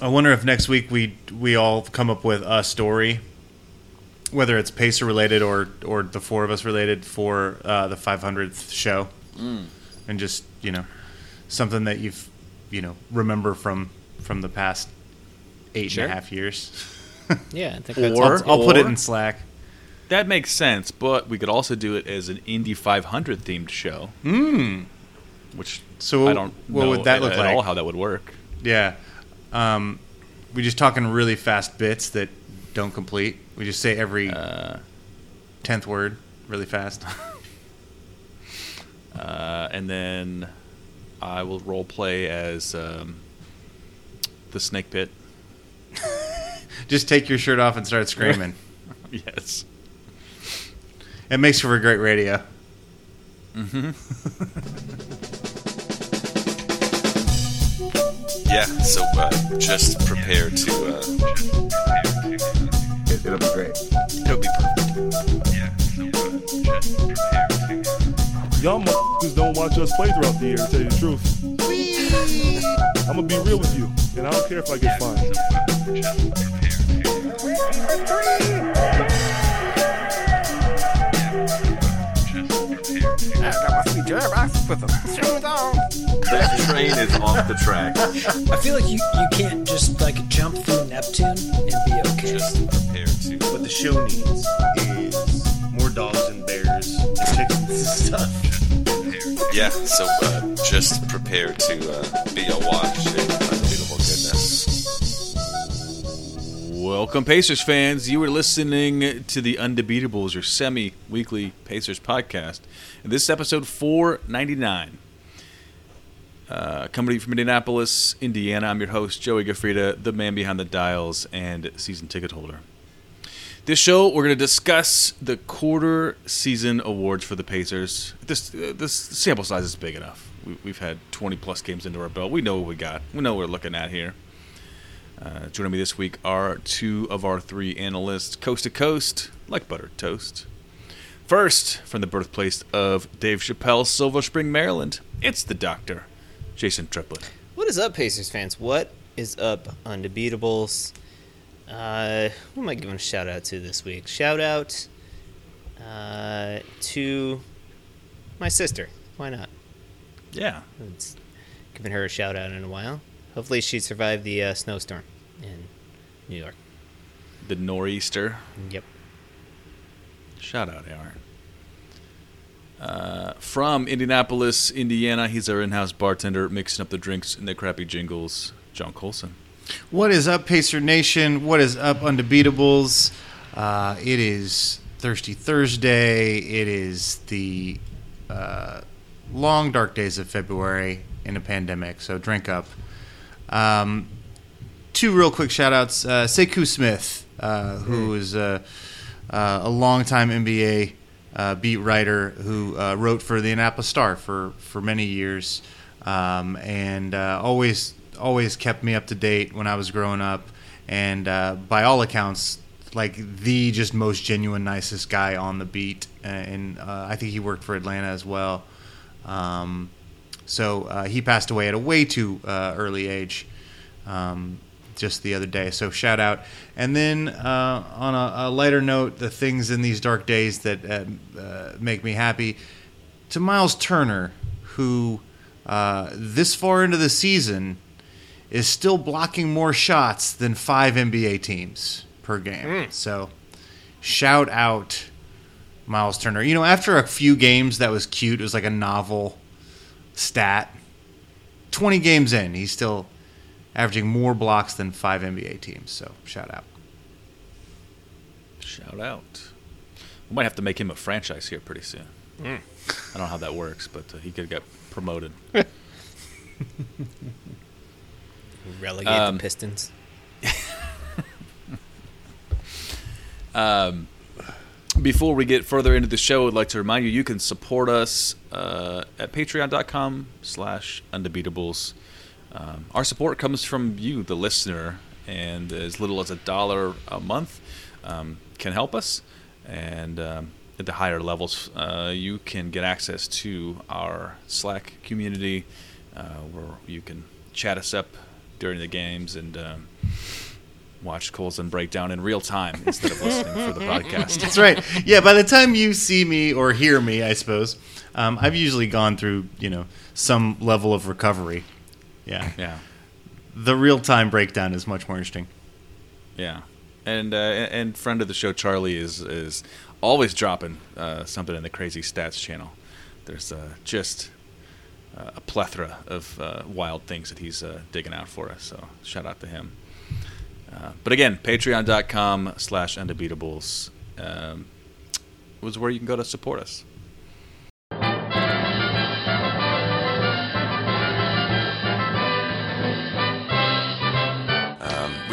I wonder if next week we we all come up with a story, whether it's Pacer related or or the four of us related for uh, the 500th show, and just you know something that you've you know remember from from the past eight and a half Sure. years. Yeah, I think that's Or- I'll, I'll put it in Slack. That makes sense, but we could also do it as an Indy 500 themed show. Hmm. Which So I don't what know would that at, look at like? all how that would work. Yeah. Um, we just talking really fast bits that don't complete. We just say every Uh, tenth word really fast. uh, and then I will role play as um, the snake pit. just take your shirt off and start screaming. yes. it makes for a great radio. Yeah, so uh, just prepare to. Uh, It, it'll be great. it'll be perfect. Yeah, so uh, just prepare to. Y'all motherfuckers don't watch us play throughout the year, to tell you the truth. I'm gonna be real with you, and I don't care if I get fined. That train is off the track. I feel like you, you can't just like jump through Neptune and be okay. Just prepare to. What the show needs is more dogs and bears and chickens and stuff. Yeah, so uh, just prepare to uh, be awash in unbeatable goodness. Welcome, Pacers fans. You are listening to the Undebeatables, your semi weekly Pacers podcast. And this is episode 499. Uh, coming to you from Indianapolis, Indiana. I'm your host, Joey Gaffrida, the man behind the dials and season ticket holder. This show, we're going to discuss the quarter season awards for the Pacers. This uh, this sample size is big enough. We, we've had 20 plus games into our belt. We know what we got. We know what we're looking at here. Uh, joining me this week are two of our three analysts, coast to coast, like buttered toast. First, from the birthplace of Dave Chappelle, Silver Spring, Maryland, it's the Doctor, Jason Triplett. What is up, Pacers fans? What is up, Undebeatables? Uh, who am I giving a shout out to this week? Shout out uh, to my sister. Why not? Yeah, It's giving her a shout out in a while. Hopefully, she survived the uh, snowstorm in New York. the nor'easter. Yep. Shout out, Aaron. Uh, from Indianapolis, Indiana, he's our in-house bartender, mixing up the drinks and the crappy jingles. John Colson. What is up, Pacer Nation? What is up, Undebeatables? Uh, it is Thirsty Thursday. It is the uh, long, dark days of February in a pandemic, so drink up. Um, two real quick shout outs. Uh, Sekou Smith, uh, who is uh, uh, a longtime NBA uh, beat writer who uh, wrote for the Indianapolis Star for, for many years um, and uh, always always kept me up to date when I was growing up. And uh, by all accounts, like the just most genuine, nicest guy on the beat. And uh, I think he worked for Atlanta as well. Um, so uh, he passed away at a way too uh, early age, um, just the other day. So shout out. And then uh, on a, a lighter note, the things in these dark days that uh, uh, make me happy. To Miles Turner, who uh, this far into the season is still blocking more shots than five NBA teams per game. So shout out Miles Turner. You know, after a few games, that was cute. It was like a novel stat. 20 games in, he's still averaging more blocks than five NBA teams. So shout out. Shout out. We might have to make him a franchise here pretty soon. Hmm. I don't know how that works, but uh, he could get promoted. Relegate Um, the Pistons. Um, before we get further into the show, I'd like to remind you you can support us uh, at patreon.com slash undebeatables. Um, our support comes from you, the listener, and as little as a dollar a month um, can help us. And um, at the higher levels, uh, you can get access to our Slack community uh, where you can chat us up during the games and um, watch Colson break down in real time instead of listening for the podcast. That's right. Yeah, by the time you see me or hear me, I suppose, um, I've usually gone through, you know, some level of recovery. Yeah. Yeah, The real time breakdown is much more interesting. yeah, and uh, and friend of the show Charlie is is always dropping uh, something in the Crazy Stats channel. There's uh, just uh, a plethora of uh, wild things that he's uh, digging out for us. So shout out to him. Uh, but again, patreon.com slash undebeatables um, was where you can go to support us.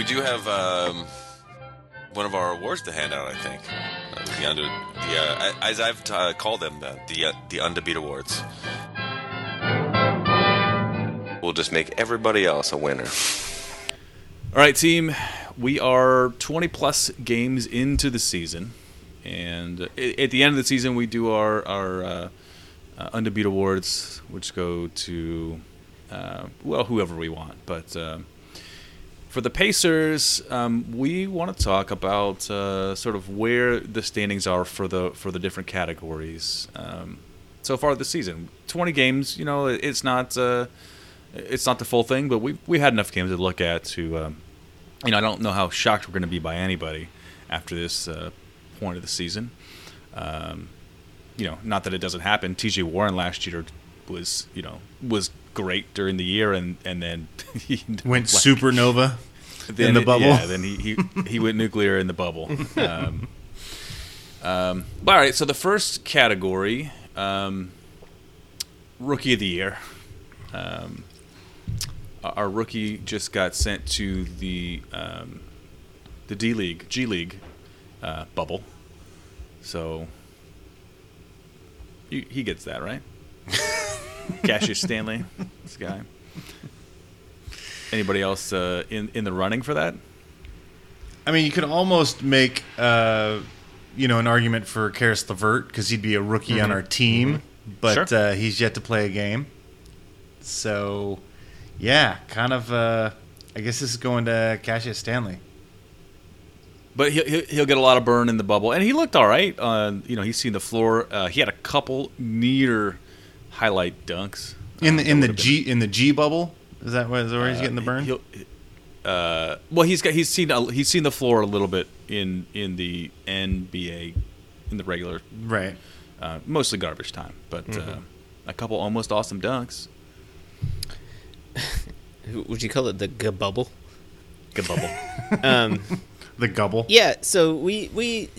We do have um, one of our awards to hand out. I think uh, the under the uh, as I've uh, called them the the, uh, the Undebeat Awards. We'll just make everybody else a winner. All right, team. We are 20 plus games into the season, and at the end of the season, we do our our uh, uh, Undebeat Awards, which go to well whoever we want. But uh, for the Pacers, um, we want to talk about uh, sort of where the standings are for the for the different categories um, so far this season. 20 games, you know, it's not. Uh, it's not the full thing, but we we had enough games to look at to, um, you know, I don't know how shocked we're going to be by anybody after this uh, point of the season. Um, you know, not that it doesn't happen. T.J. Warren last year was, you know, was great during the year, and and then he Went like, supernova then in the it- bubble. Yeah, then he he, he went nuclear in the bubble. Um, um, but all right, so the first category, um, rookie of the year. Um, our our rookie just got sent to the um, the D League, G League uh, bubble. So he, he gets that right. Cassius Stanley, this guy. Anybody else uh, in in the running for that? I mean, you could almost make, uh, you know, an argument for Caris LeVert because he'd be a rookie on our team, but Mm-hmm. Sure. uh, he's yet to play a game. So, yeah, kind of. Uh, I guess this is going to Cassius Stanley. But he'll, he'll he'll get a lot of burn in the bubble, and he looked all right. Uh, you know, he's seen the floor. Uh, he had a couple near highlight dunks In the Uh, in the would've G in the G bubble. Is that where, is that where he's Uh, getting the burn? He'll, uh, well, he's got he's seen a, he's seen the floor a little bit in in the NBA in the regular, Right. uh, mostly garbage time, but Mm-hmm. uh, a couple almost awesome dunks. Would you call it the G bubble? Good bubble. Um, The gubble. yeah. So we we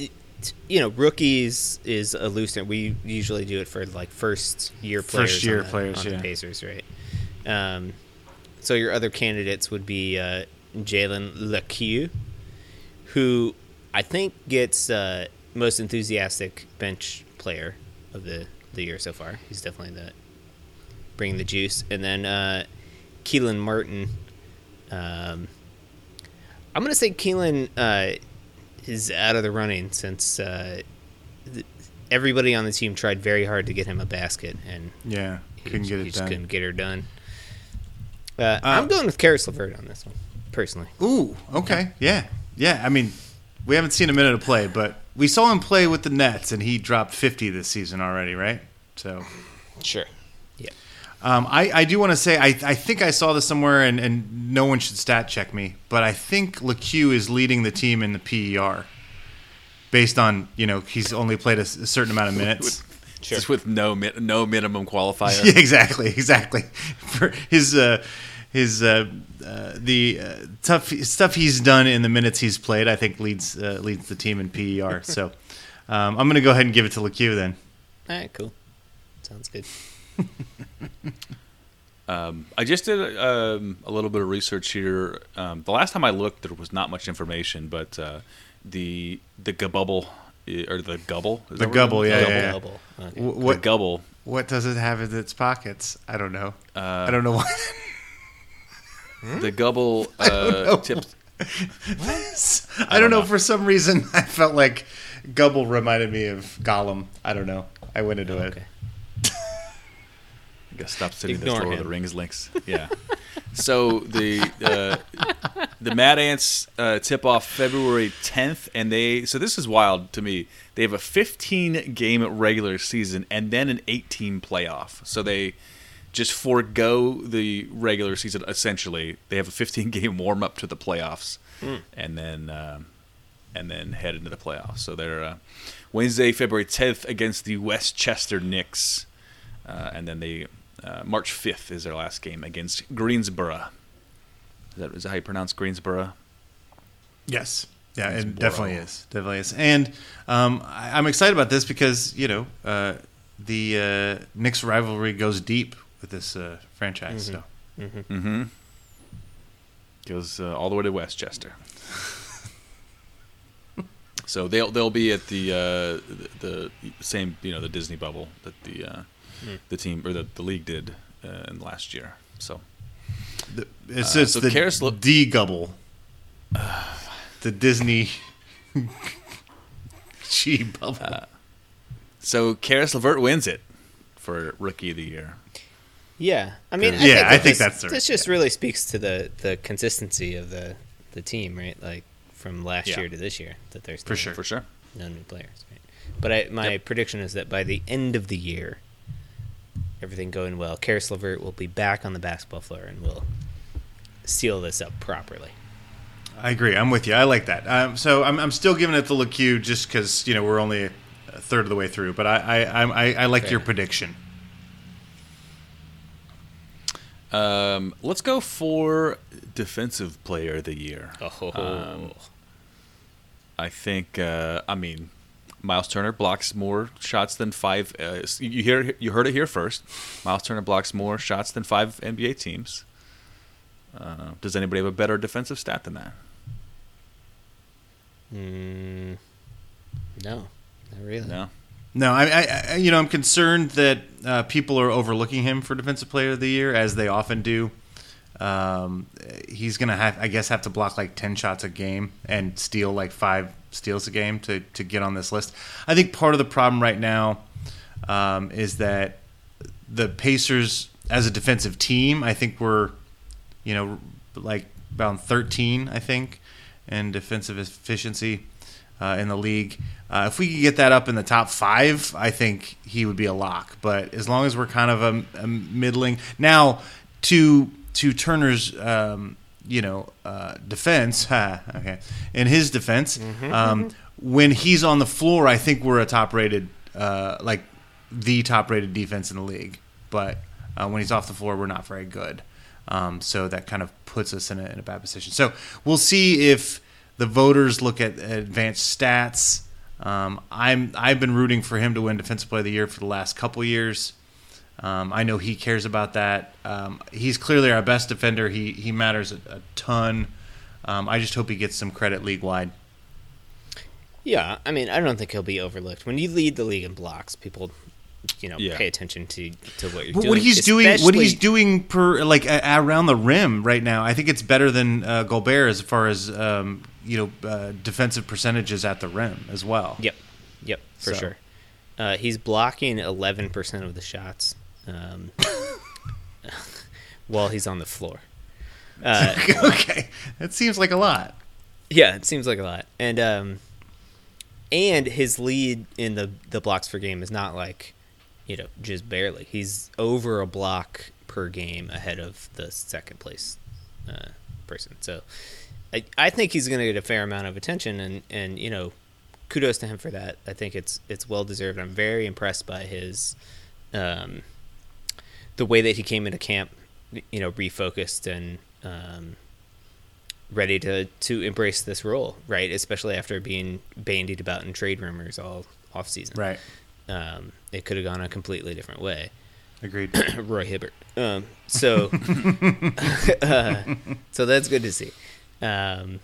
you know rookies is a loose term. We usually do it for like first year players. First year on the, players, on the yeah. Pacers, right? Um, so your other candidates would be uh, Jalen Lecque, who I think gets uh, most enthusiastic bench player of the the year so far. He's definitely the bringing the juice, and then uh, Kelan Martin. Um, I'm gonna say Kelan uh, is out of the running since uh, th- everybody on the team tried very hard to get him a basket, and Yeah. he, Couldn't get he it just done. couldn't get her done. Uh, I'm going with Caris LeVert on this one, personally. Ooh, okay. Yeah. Yeah. I mean, we haven't seen a minute of play, but we saw him play with the Nets, and he dropped 50 this season already, right? So Sure. Yeah. Um, I, I do want to say, I, I think I saw this somewhere, and, and no one should stat check me, but I think Lecque is leading the team in the PER based on, you know, he's only played a certain amount of minutes. Sure. Just with no no minimum qualifier. Yeah, exactly, exactly. For his uh, his uh, uh, the uh, tough stuff he's done in the minutes he's played, I think leads uh, leads the team in PER. So um, I'm going to go ahead and give it to Lecque then. All right. Cool. Sounds good. Um, I just did um, a little bit of research here. Um, the last time I looked, there was not much information, but uh, the the gubble eh, or the gubble, The that gubble, it is? yeah, double yeah, yeah. double. Okay. Wh- The What gubble. what does it have in its pockets? I don't know. Uh, I don't know why. The gubble know. uh, tips. I don't know. know. For some reason, I felt like Gubble reminded me of Gollum. I don't know. I went into it. Okay. I guess stop sitting Ignore this Lord of him. the Rings links. Yeah. so the uh, the Mad Ants uh, tip off February 10th, and they so this is wild to me. They have a 15 game regular season and then an 18 playoff. So they just forego the regular season essentially. They have a 15 game warm up to the playoffs, and then um, and then head into the playoffs. So they're uh, Wednesday, February 10th against the Westchester Knicks. Uh, and then they uh, March 5th is their last game against Greensboro. Is that, is that how you pronounce Greensboro? Yes. Yeah, It's it definitely is. Definitely is. And um, I, I'm excited about this because, you know, uh, the uh, Knicks rivalry goes deep with this uh, franchise. So Mm-hmm. Goes uh, all the way to Westchester. so they'll they'll be at the uh, the, the same you know the Disney bubble that the uh, the team or the, the league did uh, in last year. So the, it's Uh, it's so the Karis lo- D gubble. the Disney G bubble. Uh, so Caris LeVert wins it for rookie of the year. Yeah, I mean, I Yeah, think I think this, that's the- this just really speaks to the the consistency of the the team, right? Like from last Yeah. year to this year, that there's For sure. For sure. no new players. Right? But I, my Yep. prediction is that by the end of the year, everything going well, Caris LeVert will be back on the basketball floor and we'll seal this up properly. I agree. I'm with you. I like that. Um, so I'm, I'm still giving it the Lecque just because you know we're only a third of the way through. But I I, I'm- I, I like Fair. your prediction. Um, let's go for defensive player of the year. Oh, Um, I think. Uh, I mean, Miles Turner blocks more shots than five. Uh, you hear you heard it here first. Miles Turner blocks more shots than five NBA teams. Uh, does anybody have a better defensive stat than that? mm, no, not really. No. No, I, I, I you know I'm concerned that uh, people are overlooking him for defensive player of the year as they often do. Um, he's gonna have, I guess, have to block like ten shots a game and steal like five steals a game to to get on this list. I think part of the problem right now um, is that the Pacers as a defensive team, I think we're, you know, like around 13, I think, in defensive efficiency uh, in the league. Uh, if we could get that up in the top five, I think he would be a lock. But as long as we're kind of a, a middling now to to Turner's, um, you know, uh, defense. Ha, okay, in his defense, um, when he's on the floor, I think we're a top rated, uh, like the top rated defense in the league. But uh, when he's off the floor, we're not very good. Um, so that kind of puts us in a, in a bad position. So we'll see if the voters look at advanced stats. Um, I'm I've been rooting for him to win Defensive Player of the Year for the last couple years. Um, I know he cares about that. Um, he's clearly our best defender. He he matters a, a ton. Um, I just hope he gets some credit league wide. Yeah, I mean, I don't think he'll be overlooked. When you lead the league in blocks, people, you know, Yeah. pay attention to to what you're But doing. what he's doing, what he's doing per like a, around the rim right now, I think it's better than uh, Gobert as far as um, you know uh, defensive percentages at the rim as well. Yep, yep, for So. sure. Uh, he's blocking eleven percent of the shots um, while he's on the floor. Uh, okay, that seems like a lot. yeah, it seems like a lot, and um, and his lead in the the blocks per game is not like, you know, just barely. He's over a block per game ahead of the second place uh, person. So, I I think he's going to get a fair amount of attention, and and you know, kudos to him for that. I think it's it's well deserved. I'm very impressed by his, um, the way that he came into camp, you know, refocused and um, ready to to embrace this role, right? Especially after being bandied about in trade rumors all off season. Right, Um, it could have gone a completely different way. agreed. Roy Hibbert. Um, so, uh, so that's good to see. Um,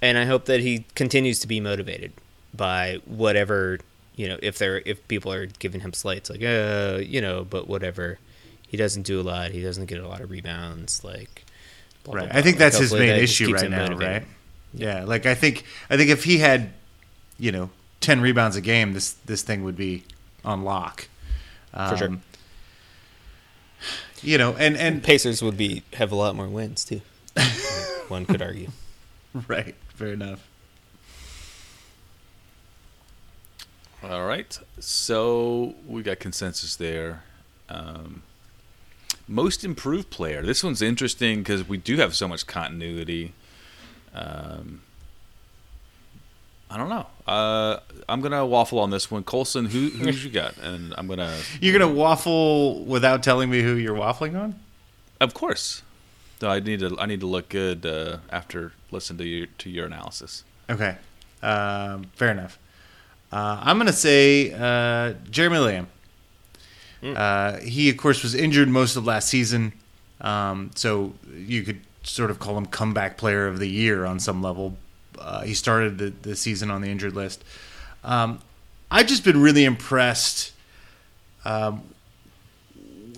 and I hope that he continues to be motivated by whatever you know. If they're if people are giving him slights like, uh, you know, but whatever, he doesn't do a lot. He doesn't get a lot of rebounds. Like, blah, blah, Right. blah. I think Like, that's his main that issue right now, motivated. right? Yeah, like I think I think if he had, you know, ten rebounds a game, this this thing would be on lock. For sure. Um, you know, and and Pacers would be have a lot more wins too. One could argue. right, fair enough. All right. So we got consensus there. Um, most improved player. This one's interesting because we do have so much continuity. Um, I don't know. Uh, I'm gonna waffle on this one. Colson, who who's you got? And I'm gonna. You're gonna waffle without telling me who you're waffling on. Of course. No, I need to. I need to look good uh, after listening to your to your analysis. Okay, um, fair enough. Uh, I'm gonna say uh, Jeremy Lamb. Uh, he, of course, was injured most of last season, um, so you could sort of call him comeback player of the year on some level. Uh, he started the, the season on the injured list. Um, I've just been really impressed. Um,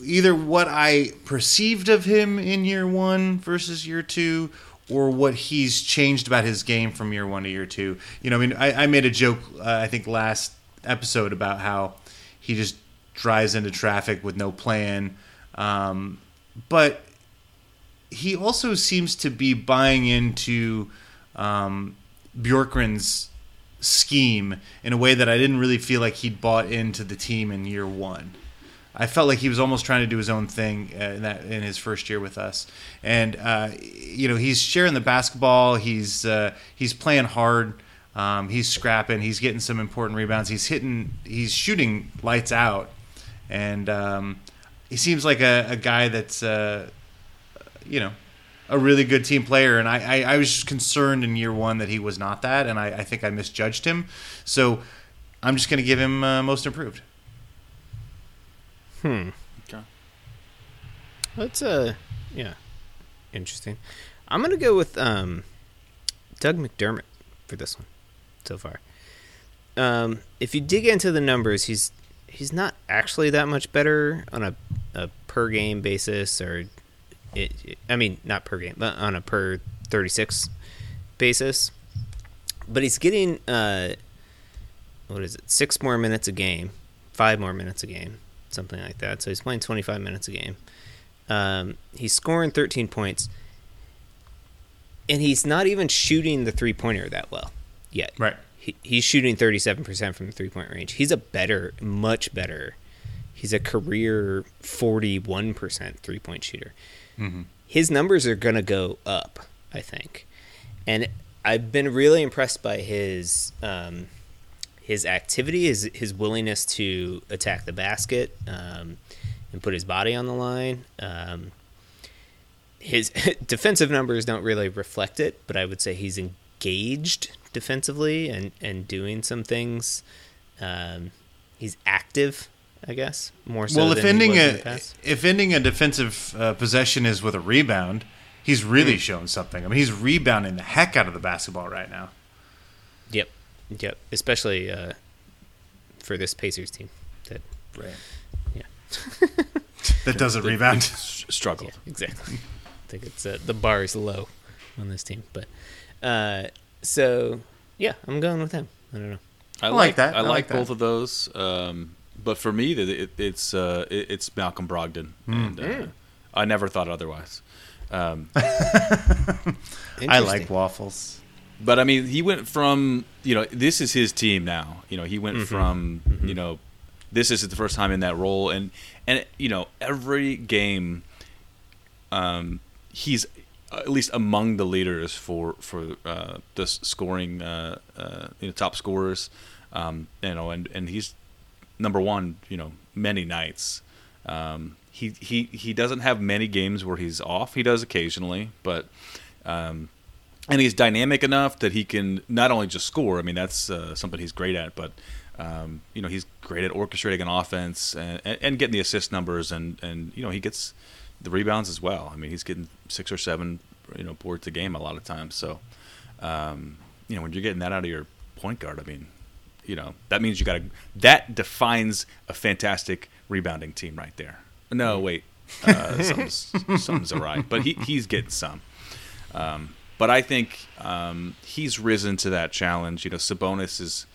either what I perceived of him in year one versus year two, or what he's changed about his game from year one to year two. You know, I mean, I, I made a joke, uh, I think, last episode about how he just drives into traffic with no plan. Um, but he also seems to be buying into um, Bjorkgren's scheme in a way that I didn't really feel like he'd bought into the team in year one. I felt like he was almost trying to do his own thing uh, in that in his first year with us, and uh, you know he's sharing the basketball. He's uh, he's playing hard. Um, he's scrapping. He's getting some important rebounds. He's hitting. He's shooting lights out, and um, he seems like a, a guy that's uh, you know a really good team player. And I, I, I was just concerned in year one that he was not that, and I, I think I misjudged him. So I'm just going to give him uh, most improved. Hmm. Okay. That's uh yeah. Interesting. I'm gonna go with um Doug McDermott for this one so far. Um if you dig into the numbers, he's he's not actually that much better on a, a per game basis or it, it- I mean not per game, but on a per 36 basis. But he's getting uh what is it? 6 more minutes a game, 5 more minutes a game, something like that. So he's playing 25 minutes a game. Um, he's scoring 13 points, and he's not even shooting the three pointer that well yet. Right. He, he's shooting 37% from the three point range. He's a better, much better. He's a career 41% three point shooter. His numbers are going to go up, I think. And I've been really impressed by his um, his activity, his his willingness to attack the basket um, and put his body on the line. Um, his defensive numbers don't really reflect it, but I would say he's engaged defensively and, and doing some things. Um, he's active, I guess, more so well, if than he ending was in the a past. if ending a defensive uh, possession is with a rebound, he's really shown something. I mean, he's rebounding the heck out of the basketball right now. Yep, yep. Especially uh, for this Pacers team. That Right. yeah, That doesn't rebound. struggle yeah, exactly. I think it's uh, the bar is low on this team, but uh, so yeah, I'm going with him. I don't know. I, like like that. I, I like, like that. both of those. Um, but for me, that it, it's uh, it, it's Malcolm Brogdon, Hmm. and uh, I never thought otherwise. Um, I like waffles. but I mean, he went from you know this is his team now. You know, he went Mm-hmm. from you know this is the first time in that role, and and you know every game, um, he's at least among the leaders for for uh, the scoring uh, uh, you know top scorers. Um, you know, and and he's number one. You know, many nights. Um, he he he doesn't have many games where he's off. He does occasionally, but. Um, and he's dynamic enough that he can not only just score. I mean, that's uh, something he's great at, but um, you know, he's great at orchestrating an offense and, and, and getting the assist numbers, and and you know, he gets the rebounds as well. I mean, he's getting six or seven, you know, boards a game a lot of times. So, um, you know, when you're getting that out of your point guard, I mean, you know, that means you got to that defines a fantastic rebounding team right there. No, wait, uh, something's, something's awry, but he he's getting some. Um, but I think um, he's risen to that challenge. You know, Sabonis is,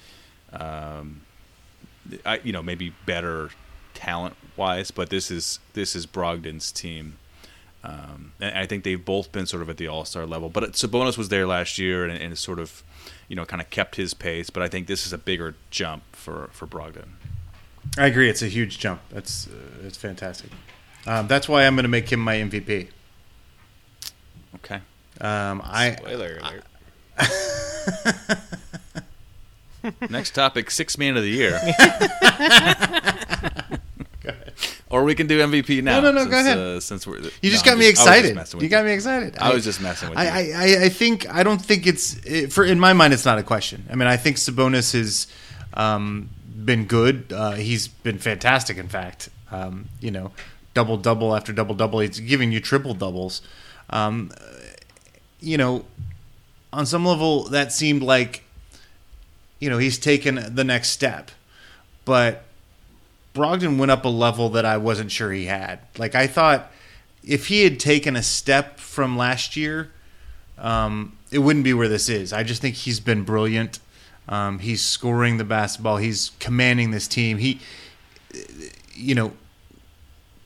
um, I, you know, maybe better talent wise, but this is this is Brogdon's team. Um, and I think they've both been sort of at the All Star level. But Sabonis was there last year and, and sort of, you know, kind of kept his pace. But I think this is a bigger jump for for Brogdon. I agree. It's a huge jump. That's uh, it's fantastic. Um, that's why I'm going to make him my MVP. Okay. Um, I Spoiler alert. Next topic: six man of the year. or we can do MVP now. No, no, no, Since, go ahead. Uh, since we're, you just no, got I'm me just excited. You got me excited. I was just messing with you. I, I, I think I don't think it's it, for in my mind. It's not a question. I mean, I think Sabonis has um, been good. Uh, he's been fantastic. In fact, um, you know, double double after double double. He's giving you triple doubles. Um, you know, on some level, that seemed like you know he's taken the next step, but Brogdon went up a level that I wasn't sure he had. Like I thought, if he had taken a step from last year, um, it wouldn't be where this is. I just think he's been brilliant. Um, he's scoring the basketball. He's commanding this team. He, you know,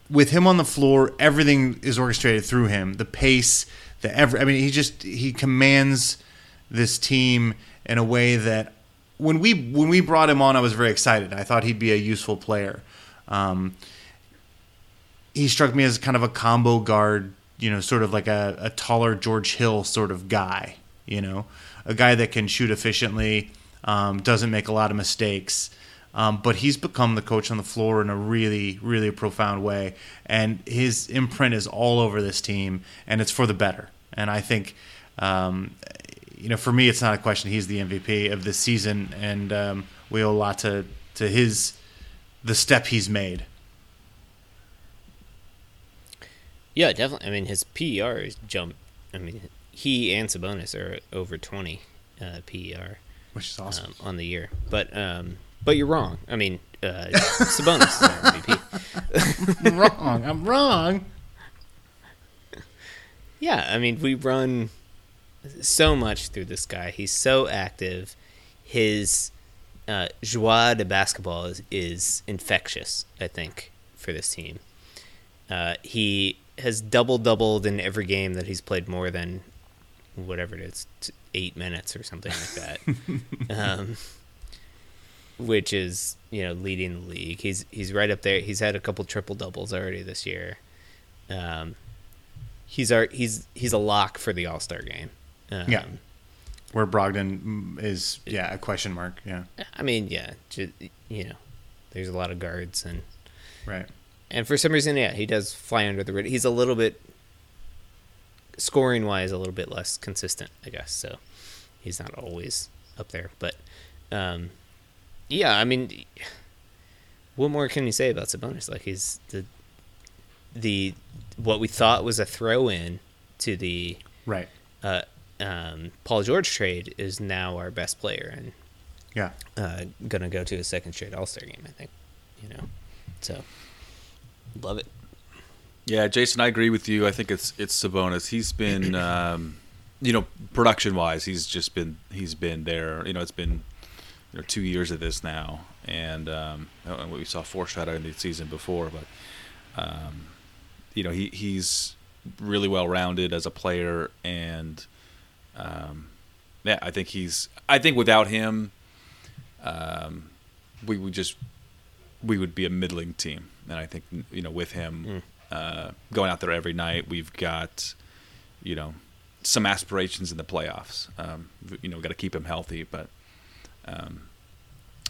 with him on the floor, everything is orchestrated through him. The pace, the every. I mean, he just he commands this team in a way that when we when we brought him on, I was very excited. I thought he'd be a useful player. Um, he struck me as kind of a combo guard, you know, sort of like a, a taller George Hill sort of guy, you know, a guy that can shoot efficiently, um, doesn't make a lot of mistakes. Um, but he's become the coach on the floor in a really, really profound way. And his imprint is all over this team, and it's for the better. And I think, um, you know, for me, it's not a question. He's the MVP of this season, and um, we owe a lot to, to his the step he's made. Yeah, definitely. I mean, his PER is jump. I mean, he and Sabonis are over 20 uh, PER Which is awesome. um, on the year. But um, but you're wrong. I mean, uh, Sabonis is our MVP. I'm wrong. I'm wrong. Yeah, I mean, we run so much through this guy. He's so active. His uh, joie de basketball is, is infectious, I think, for this team. Uh, he has double doubled in every game that he's played more than whatever it is, eight minutes or something like that. um, which is you know leading the league. He's he's right up there. He's had a couple triple doubles already this year. Um, he's our he's he's a lock for the All Star game. Um, Yeah. Where Brogdon is, yeah, a question mark. Yeah, I mean, yeah, ju- you know, there's a lot of guards and right. and for some reason, yeah, he does fly under the radar. He's a little bit scoring wise, a little bit less consistent, I guess. So he's not always up there, but um, yeah, I mean, what more can you say about Sabonis? Like he's the the what we thought was a throw in to the Right. uh, um, Paul George trade is now our best player and Yeah. uh, gonna go to a second straight All Star game. I think, you know, so love it. Yeah, Jason, I agree with you. I think it's it's Sabonis. He's been, um, you know, production wise, he's just been he's been there. You know, it's been you know two years of this now, and um, and what we saw foreshadowed in the season before. But um, you know, he he's really well rounded as a player, and um, yeah, I think he's. I think without him, um, we would just we would be a middling team, and I think you know with him uh, going out there every night, we've got you know some aspirations in the playoffs. Um, you know, got to keep him healthy, but um,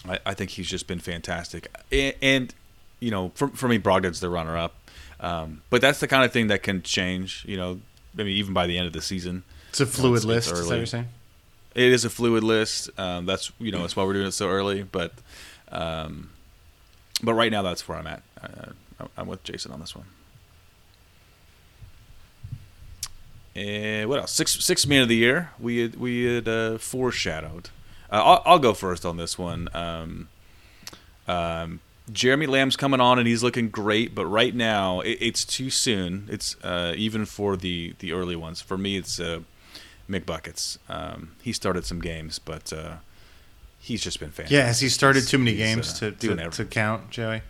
I, I think he's just been fantastic. And, and you know, for, for me, Brogdon's the runner-up, um, but that's the kind of thing that can change. You know, maybe even by the end of the season. It's a fluid it's list. Is that what you're saying? It is a fluid list. Um, that's you know that's why we're doing it so early. But um, but right now that's where I'm at. Uh, I'm with Jason on this one. And what else? Six six man of the year. We had we had uh, foreshadowed. Uh, I'll, I'll go first on this one. Um, um, Jeremy Lamb's coming on and he's looking great, but right now it, it's too soon. It's uh, even for the the early ones. For me, it's uh, McBuckets. Um, he started some games, but uh, he's just been fantastic. Yeah. Has he started He's- too many he's, games uh, to doing to, to count, Joey?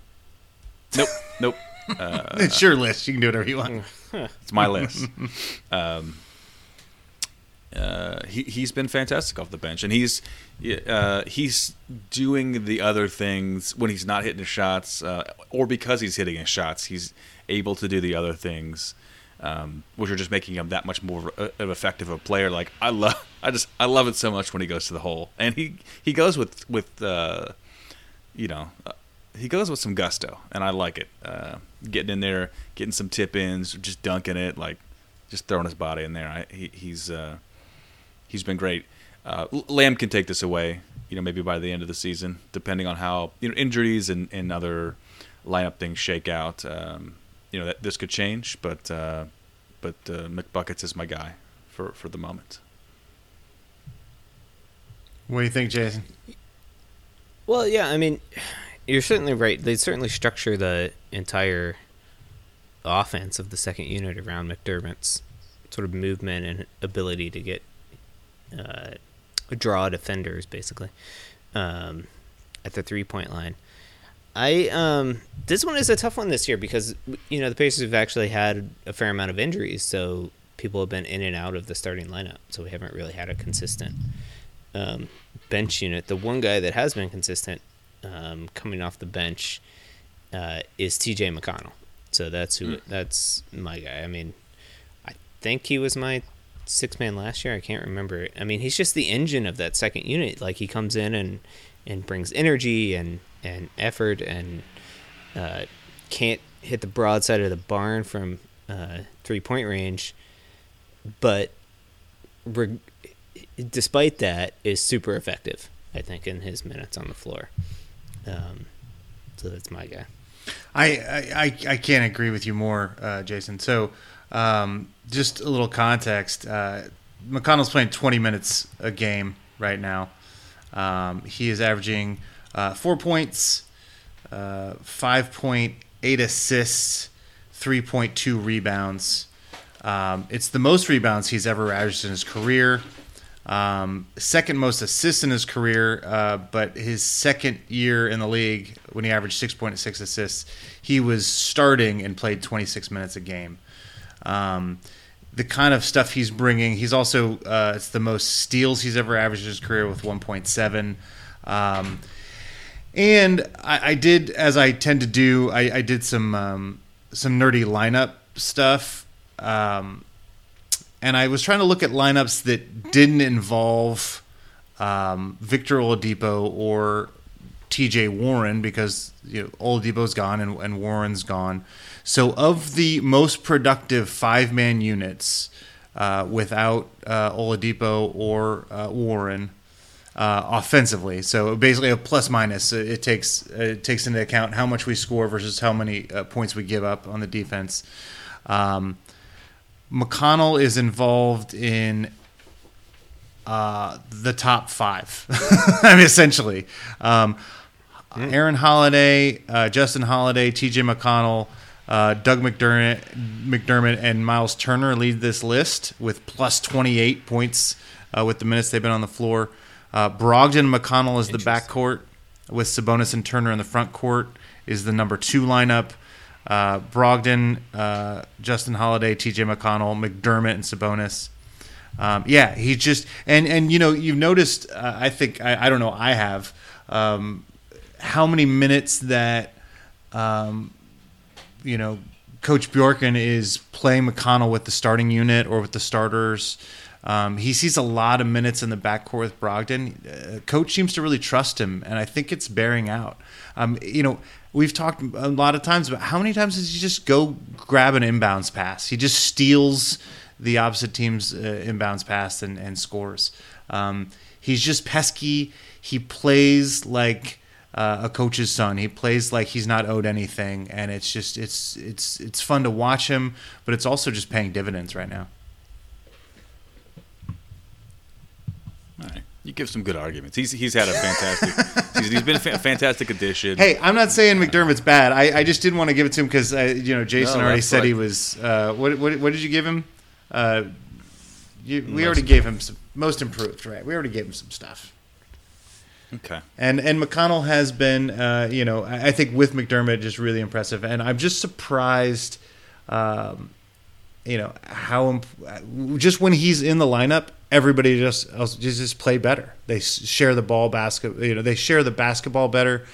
Nope, nope. it's your list. You can do whatever you want. It's my list. um, uh, he he's been fantastic off the bench, and he's uh, he's doing the other things when he's not hitting his shots, uh, or because he's hitting his shots, he's able to do the other things, um, which are just making him that much more of effective a player. Like I love, I just I love it so much when he goes to the hole, and he he goes with with uh, you know. Uh, he goes with some gusto, and I like it. Uh, getting in there, getting some tip ins, just dunking it, like just throwing his body in there. I, he, he's uh, he's been great. Uh, Lamb can take this away, you know, maybe by the end of the season, depending on how you know injuries and, and other lineup things shake out. Um, you know, that this could change, but uh, but uh, McBuckets is my guy for for the moment. What do you think, Jason? Well, yeah, I mean, you're certainly right. They certainly structure the entire offense of the second unit around McDermott's sort of movement and ability to get uh, draw defenders, basically, um, at the three point line. I um, this one is a tough one this year because you know the Pacers have actually had a fair amount of injuries, so people have been in and out of the starting lineup, so we haven't really had a consistent um, bench unit. The one guy that has been consistent um, coming off the bench uh, is T.J. McConnell. So that's who. That's my guy. I mean, I think he was my six man last year. I can't remember. I mean, he's just the engine of that second unit. Like he comes in and and brings energy and and effort and uh, can't hit the broadside of the barn from uh, three point range, but reg- despite that, is super effective. I think in his minutes on the floor. Um, so that's my guy. I, I, I- I can't agree with you more, uh, Jason. So, um, just a little context. Uh, McConnell's playing 20 minutes a game right now. Um, he is averaging uh, four points, uh, 5.8 assists, 3.2 rebounds. Um, it's the most rebounds he's ever averaged in his career. Um, second most assists in his career, uh, but his second year in the league, when he averaged 6.6 assists, he was starting and played 26 minutes a game. Um, the kind of stuff he's bringing, he's also uh, it's the most steals he's ever averaged in his career with 1.7. Um, and I, I did, as I tend to do, I, I did some um, some nerdy lineup stuff. Um, and I was trying to look at lineups that didn't involve um, Victor Oladipo or T.J. Warren because you know, Oladipo's gone and, and Warren's gone. So, of the most productive five-man units uh, without uh, Oladipo or uh, Warren uh, offensively, so basically a plus minus, it takes it takes into account how much we score versus how many uh, points we give up on the defense. Um, McConnell is involved in uh, the top five. I mean, essentially, um, Aaron Holiday, uh, Justin Holiday, T.J. McConnell, uh, Doug McDermott, McDermott, and Miles Turner lead this list with plus twenty eight points uh, with the minutes they've been on the floor. Uh, Brogdon and McConnell is the backcourt with Sabonis and Turner in the front court is the number two lineup. Uh, Brogdon, uh, Justin Holiday, T.J. McConnell, McDermott, and Sabonis. Um, yeah, he's just and and you know you've noticed. Uh, I think I, I don't know. I have um, how many minutes that um, you know Coach Bjorkgren is playing McConnell with the starting unit or with the starters. Um, he sees a lot of minutes in the backcourt with Brogdon. Uh, Coach seems to really trust him, and I think it's bearing out. Um, you know, we've talked a lot of times about how many times does he just go grab an inbounds pass? He just steals the opposite team's uh, inbounds pass and, and scores. Um, he's just pesky. He plays like uh, a coach's son. He plays like he's not owed anything, and it's just it's it's it's fun to watch him, but it's also just paying dividends right now. All right. You give some good arguments. He's he's had a fantastic season. He's been a fa- fantastic addition. Hey, I'm not saying McDermott's bad. I, I just didn't want to give it to him because uh, you know Jason No, already said right. he was. Uh, what, what what did you give him? Uh, you, we already gave him some most improved, right? We already gave him some stuff. Okay. And and McConnell has been, uh, you know, I I think with McDermott just really impressive, and I'm just surprised, um, you know, how imp- just when he's in the lineup, everybody just just play better. They share the ball basket, you know, they share the basketball better.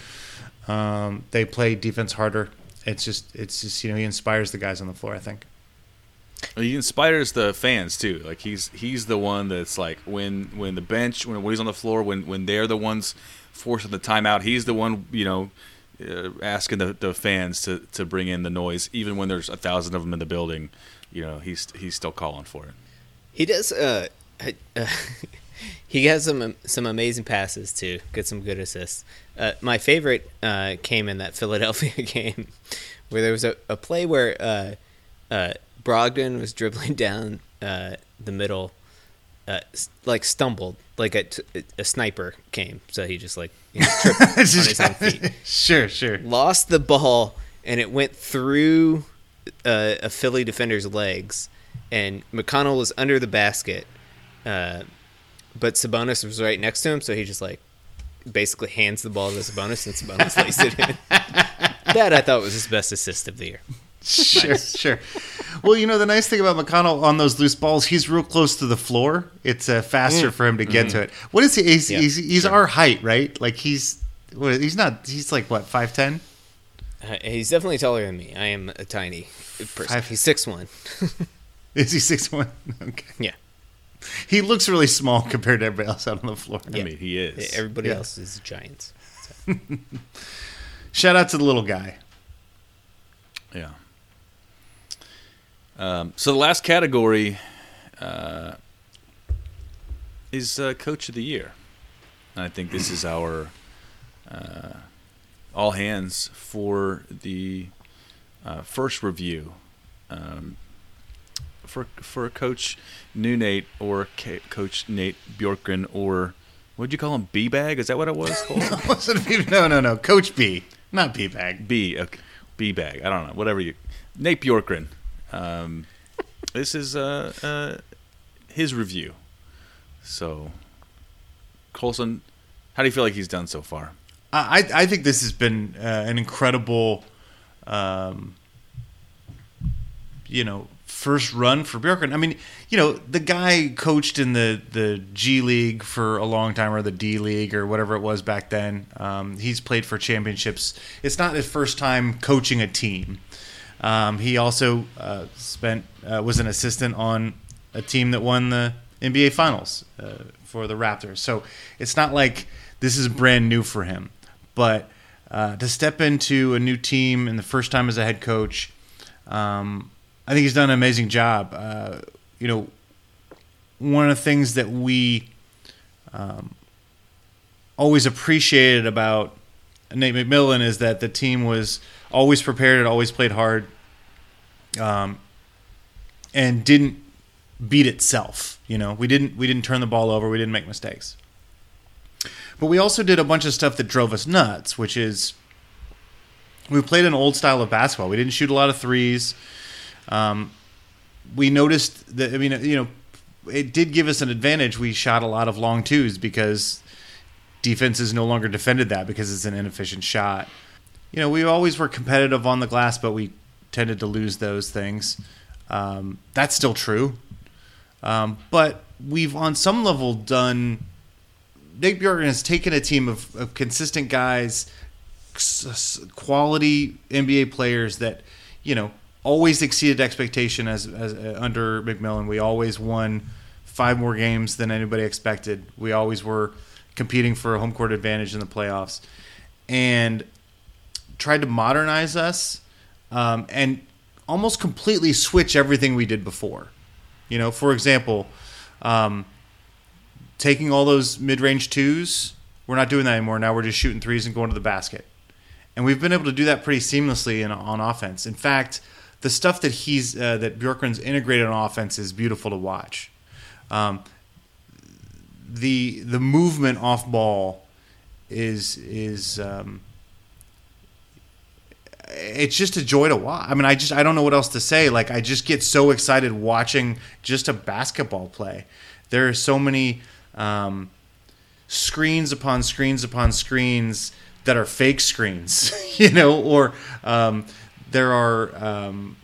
Um, they play defense harder. It's just it's just you know he inspires the guys on the floor. I think. He inspires the fans too. Like he's he's the one that's like when when the bench when, when he's on the floor when when they're the ones forcing the timeout. He's the one you know uh, asking the, the fans to, to bring in the noise even when there's a thousand of them in the building. You know he's he's still calling for it. He does. Uh, uh, he has some some amazing passes too. Get some good assists. Uh, my favorite uh, came in that Philadelphia game, where there was a, a play where uh, uh, Brogdon was dribbling down uh, the middle, uh, like stumbled, like a, a sniper came, so he just like you know, tripped on his own feet sure, sure. lost the ball and it went through uh, a Philly defender's legs, and McConnell was under the basket, uh, but Sabonis was right next to him, so he just like basically hands the ball to Sabonis, and Sabonis lays it in. that I thought was his best assist of the year. sure, sure. Well, you know the nice thing about McConnell on those loose balls, he's real close to the floor. It's uh, faster for him to get to it. What is he? He's, Yeah, he's, he's our height, right? Like he's what, he's not. He's like what five ten. Uh, he's definitely taller than me. I am a tiny person. Five- He's six one. Is he six one? Okay. Yeah. He looks really small compared to everybody else out on the floor. I mean he is. Everybody Yeah. else is giants. Shout out to the little guy. Yeah. Um, so the last category uh, is uh, Coach of the Year. And I think this is our uh, all hands for the uh, first review um, for for Coach New Nate or K- Coach Nate Bjorkgren or what'd you call him? B bag? Is that what it was? No, no, no. Coach B, not B bag. B, okay. B bag. I don't know. Whatever you. Nate Bjorkgren. Um, this is uh, uh, his review. So, Colson, how do you feel like he's done so far? I I think this has been uh, an incredible, um, you know, first run for Bjorkgren. I mean, you know, the guy coached in the the G League for a long time, or the D League, or whatever it was back then. Um, he's played for championships. It's not his first time coaching a team. Um, he also uh, spent uh, was an assistant on a team that won the NBA Finals uh, for the Raptors. So it's not like this is brand new for him. But uh, to step into a new team and the first time as a head coach, um, I think he's done an amazing job. Uh, you know, one of the things that we um, always appreciated about Nate McMillan is that the team was always prepared and always played hard, um, and didn't beat itself. You know, we didn't we didn't turn the ball over. We didn't make mistakes. But we also did a bunch of stuff that drove us nuts, which is we played an old style of basketball. We didn't shoot a lot of threes. Um, we noticed that I mean, you know, it did give us an advantage. We shot a lot of long twos because defenses no longer defended that because it's an inefficient shot. You know, we always were competitive on the glass, but we tended to lose those things. Um, that's still true. Um, but we've on some level done. Nick Bjorkgren has taken a team of, of consistent guys, quality NBA players that you know always exceeded expectation as, as uh, under McMillan. We always won five more games than anybody expected. We always were competing for a home court advantage in the playoffs, and tried to modernize us um, and almost completely switch everything we did before. You know, for example, um, taking all those mid-range twos, we're not doing that anymore. Now we're just shooting threes and going to the basket, and we've been able to do that pretty seamlessly in, on offense. In fact, the stuff that he's uh, that Bjorkgren's integrated on offense is beautiful to watch. Um, the the movement off ball is is um, it's just a joy to watch. I mean, I just I don't know what else to say. Like I just get so excited watching just a basketball play. There are so many um, screens upon screens upon screens that are fake screens, you know, or um, there are um,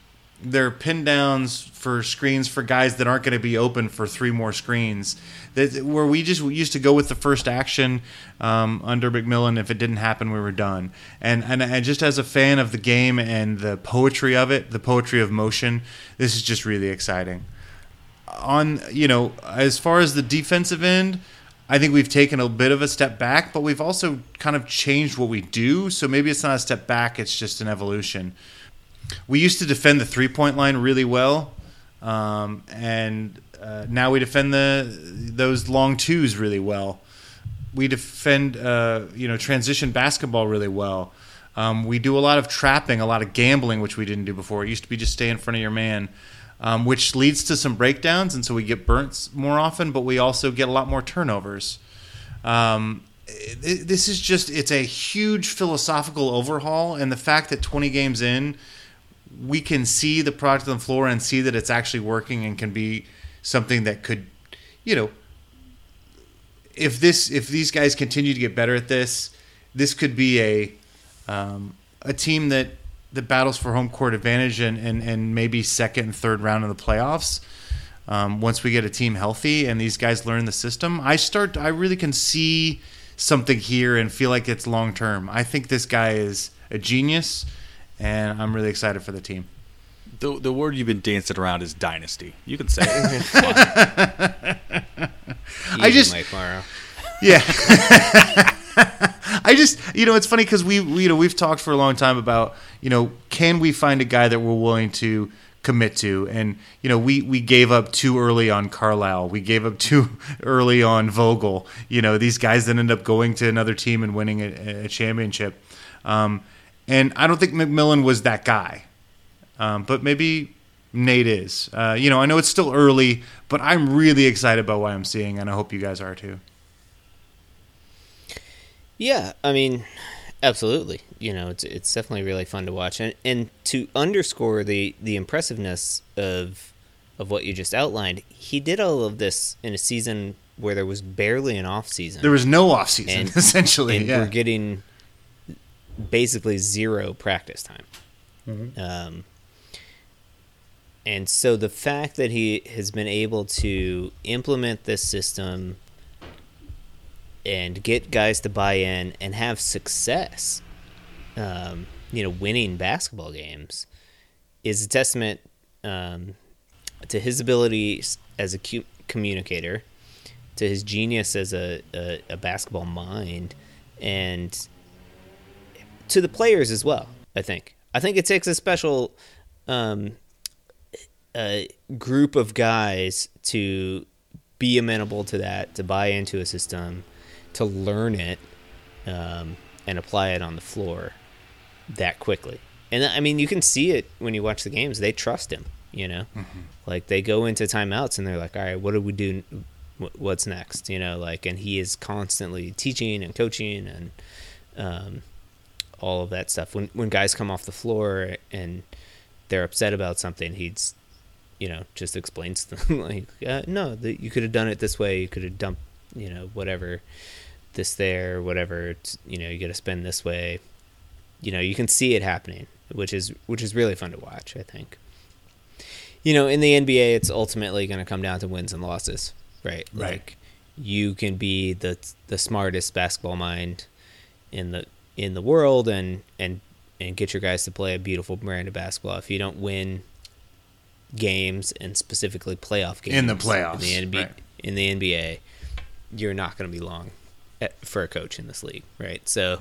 there are pin downs for screens for guys that aren't going to be open for three more screens. That where we just used to go with the first action um, under McMillan. If it didn't happen, we were done. And, and and just as a fan of the game and the poetry of it, the poetry of motion, this is just really exciting. On you know, as far as the defensive end. I think we've taken a bit of a step back, but we've also kind of changed what we do. So maybe it's not a step back; it's just an evolution we used to defend the three point line really well, um, and uh, now we defend the those long twos really well. We defend uh, you know transition basketball really well. Um, we do a lot of trapping, a lot of gambling, which we didn't do before. It used to be just stay in front of your man, um, which leads to some breakdowns, and so we get burnt more often. But we also get a lot more turnovers. Um, it, this is just it's a huge philosophical overhaul, and the fact that 20 games in we can see the product on the floor and see that it's actually working and can be something that could, you know, if this if these guys continue to get better at this, this could be a um, a team that that battles for home court advantage and, and, and maybe second and third round of the playoffs. Um, once we get a team healthy and these guys learn the system, I start. I really can see something here and feel like it's long term. I think this guy is a genius and I'm really excited for the team. The the word you've been dancing around is dynasty. You can say it. I just Mike Morrow. yeah. I just you know it's funny because we, you know we've talked for a long time about you know can we find a guy that we're willing to commit to and you know we we gave up too early on Carlisle we gave up too early on Vogel you know these guys that end up going to another team and winning a, a championship um, and I don't think McMillan was that guy. Um, but maybe Nate is. Uh, you know, I know it's still early, but I'm really excited about what I'm seeing, and I hope you guys are too. Yeah, I mean, absolutely. You know, it's it's definitely really fun to watch, and and to underscore the the impressiveness of of what you just outlined, he did all of this in a season where there was barely an off season. There was no off season And- essentially. and yeah. we're getting basically zero practice time. Mm-hmm. Um, and so the fact that he has been able to implement this system and get guys to buy in and have success, um, you know, winning basketball games, is a testament um, to his ability as a cu- communicator, to his genius as a, a, a basketball mind, and to the players as well. I think. I think it takes a special um, uh, group of guys to be amenable to that, to buy into a system, to learn it, um, and apply it on the floor that quickly. And I mean, you can see it when you watch the games. They trust him. You know, like they go into timeouts and they're like, "All right, what do we do? What's next?" You know, like, and he is constantly teaching and coaching and um, all of that stuff. When when guys come off the floor and they're upset about something, he's you know just explains to them like, uh, "No, the, you could have done it this way. You could have dumped, you know, whatever, this there, whatever. It's, you know, you got to spend this way." You know, you can see it happening, which is which is really fun to watch. I think. You know, in the NBA, it's ultimately going to come down to wins and losses, right? Right. Like, you can be the the smartest basketball mind in the in the world and and and get your guys to play a beautiful brand of basketball. If you don't win games and specifically playoff games In the playoffs, in the NBA, right. in the NBA, you're not going to be long for a coach in this league, right? So,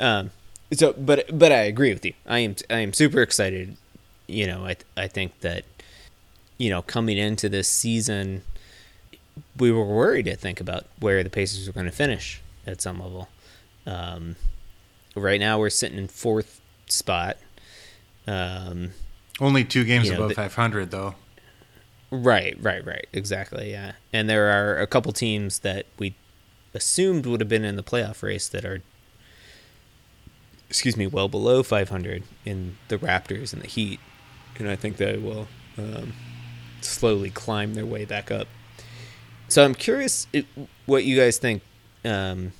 um, so but but I agree with you. I am I am super excited. You know, I I think that you know coming into this season, we were worried to think about where the Pacers were going to finish at some level. Um, right now, we're sitting in fourth spot. Um, Only two games You know, above 500 though. Right, right, right. Exactly, yeah. And there are a couple teams that we assumed would have been in the playoff race that are excuse me, well below 500 in the Raptors and the Heat. And I think they will um, slowly climb their way back up. So I'm curious what you guys think um,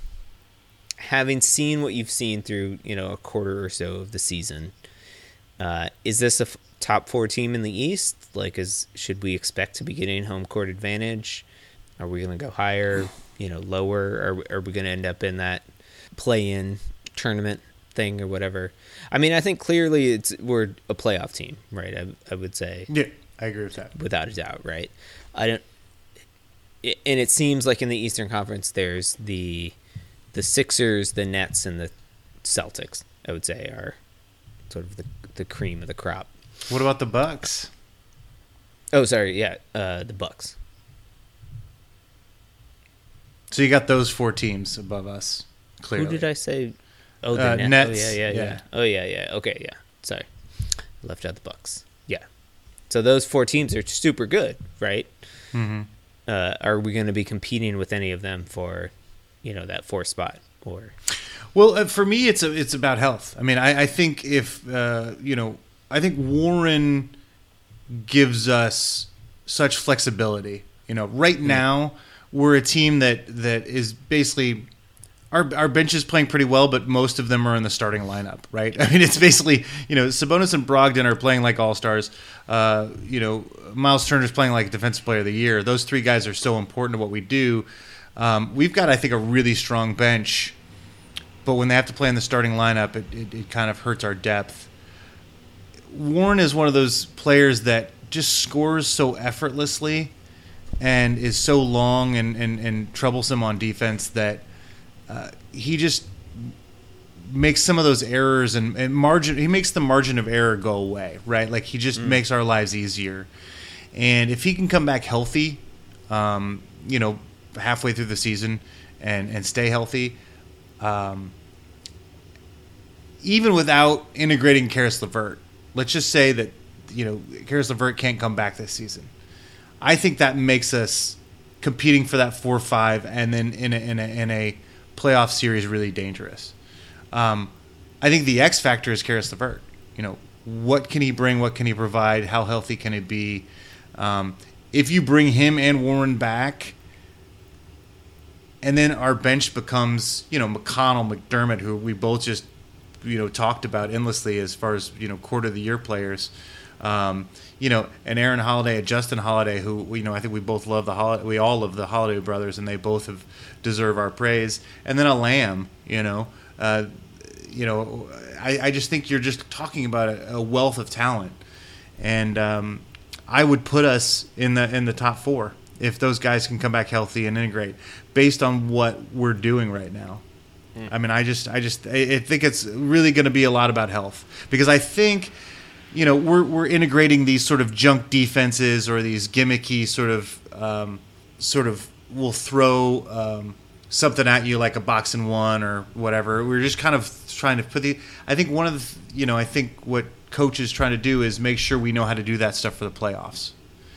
having seen what you've seen through you know a quarter or so of the season, uh, is this a f- top four team in the East? Like, is should we expect to be getting home court advantage? Are we going to go higher? You know, lower? Are are we going to end up in that play-in tournament thing or whatever? I mean, I think clearly it's we're a playoff team, right? I, I would say Yeah, I agree with that. without a doubt, right? I don't, and it seems like in the Eastern Conference, there's the the Sixers, the Nets, and the Celtics. I would say are sort of the the cream of the crop. What about the Bucks? Oh, sorry, yeah, uh, the Bucks. So you got those four teams above us. Clearly, Who did I say? Oh, the Uh, Net- Nets, Oh, yeah, yeah, yeah, yeah. Oh, yeah, yeah. Okay, yeah. Sorry, left out the Bucks. Yeah. So those four teams are super good, right? Mm-hmm. Uh, are we going to be competing with any of them for, you know, that four spot or? Well, uh, for me, it's a, it's about health. I mean, I, I think if uh, you know, I think Warren gives us such flexibility. You know, right now we're a team that that is basically our our bench is playing pretty well, but most of them are in the starting lineup. Right? I mean, it's basically you know Sabonis and Brogdon are playing like all stars. Uh, you know, Miles Turner's playing like defensive player of the year. Those three guys are so important to what we do. Um, we've got, I think, a really strong bench but when they have to play in the starting lineup, it, it, it kind of hurts our depth. Warren is one of those players that just scores so effortlessly and is so long and, and, and troublesome on defense that uh, he just makes some of those errors and, and margin he makes the margin of error go away right? Like he just makes our lives easier. And if he can come back healthy um, you know halfway through the season and and stay healthy um, even without integrating Caris LeVert, let's just say that you know Caris LeVert can't come back this season. I think that makes us competing for that four five, and then in a, in a, in a playoff series really dangerous. Um, I think the X factor is Caris LeVert. You know, what can he bring? What can he provide? How healthy can he be? Um, if you bring him and Warren back, and then our bench becomes you know McConnell, McDermott, who we both just you know talked about endlessly as far as you know quarter of the year players. Um, you know, and Aaron Holiday, and Justin Holiday, who you know I think we both love the Holiday, we all love the Holiday brothers, and they both have deserve our praise. And then a Lamb, you know, uh, you know, I, I just think you're just talking about a, a wealth of talent, and um, I would put us in the in the top four if those guys can come back healthy and integrate based on what we're doing right now. I mean, I just, I just, I I think it's really going to be a lot about health because I think, you know, we're we're integrating these sort of junk defenses or these gimmicky sort of, um, sort of, will throw um, something at you like a box and one or whatever. We're just kind of trying to put the. I think one of the, you know, I think what coach is trying to do is make sure we know how to do that stuff for the playoffs.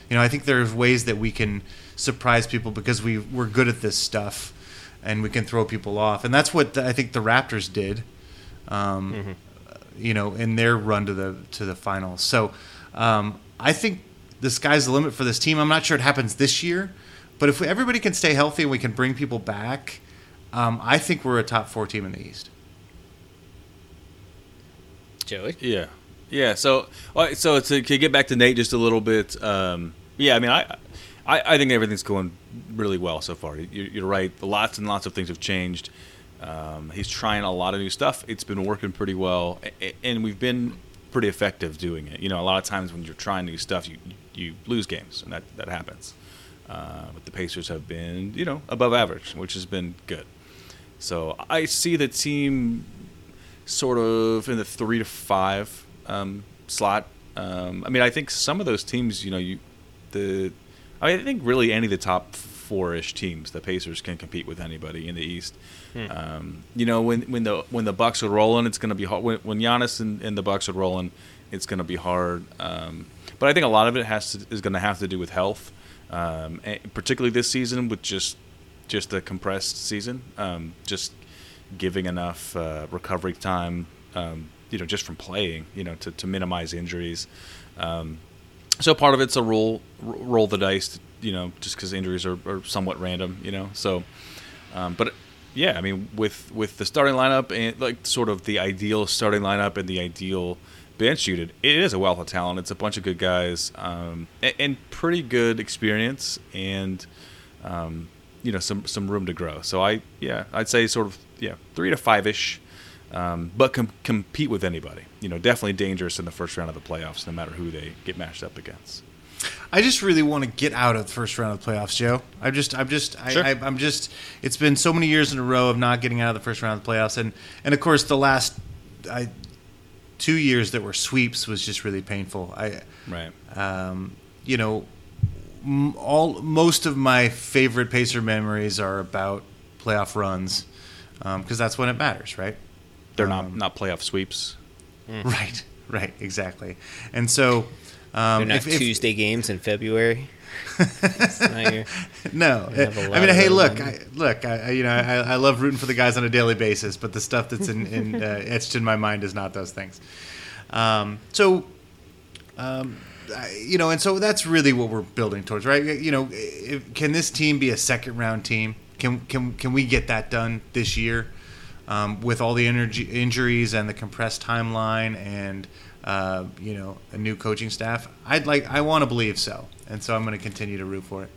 You know, I think there's ways that we can surprise people because we we're good at this stuff, and we can throw people off, and that's what I think the Raptors did. Um, You know, in their run to the to the finals. So, um, I think the sky's the limit for this team. I'm not sure it happens this year, but if we, everybody can stay healthy and we can bring people back, um, I think we're a top four team in the East. Joey. Yeah, yeah. So, all right, so to, to get back to Nate just a little bit, um, yeah. I mean, I, I, I think everything's going really well so far. You're, you're right. Lots and lots of things have changed. Um, he's trying a lot of new stuff. It's been working pretty well, and we've been pretty effective doing it. You know, a lot of times when you're trying new stuff, you you lose games, and that that happens. Uh, but the Pacers have been, you know, above average, which has been good. So I see the team sort of in the three to five um, slot. Um, I mean, I think some of those teams, you know, you the I, mean, I think really any of the top four-ish teams, the Pacers can compete with anybody in the East. Um, you know, when when the when the Bucks are rolling, it's going to be hard. When, when Giannis and, and the Bucks are rolling, it's going to be hard. Um, but I think a lot of it has to, is going to have to do with health, um, particularly this season with just just a compressed season, um, just giving enough uh, recovery time, um, you know, just from playing, you know, to, to minimize injuries. Um, so part of it's a roll roll the dice, you know, just because injuries are, are somewhat random, you know. So, um, but yeah, I mean, with with the starting lineup and like sort of the ideal starting lineup and the ideal bench unit, it is a wealth of talent. It's a bunch of good guys um, and, and pretty good experience, and um, you know some some room to grow. So I yeah, I'd say sort of yeah three to five ish, um, but com- compete with anybody. You know, definitely dangerous in the first round of the playoffs, no matter who they get matched up against. I just really want to get out of the first round of the playoffs, Joe. I'm just, I'm just, Sure. I, I'm just. It's been so many years in a row of not getting out of the first round of the playoffs, and and of course the last, I, two years that were sweeps was just really painful. I, Right. um, you know, m- all most of my favorite Pacer memories are about playoff runs, because that's when it matters, right? They're not Um, not playoff sweeps. Right, right, exactly. And so, um, They're not if- if- Tuesday games in February. Your- No, We have a I mean, hey, look. I, look, I, I- you know, I, I love rooting for the guys on a daily basis, but the stuff that's in, in uh, etched in my mind is not those things. Um, so, um, I, you know, and so that's really what we're building towards, right? You know, if, can this team be a second round team? Can can can we get that done this year um, with all the energy injuries and the compressed timeline and uh, you know a new coaching staff? I'd like, I want to believe so, and so I'm going to continue to root for it.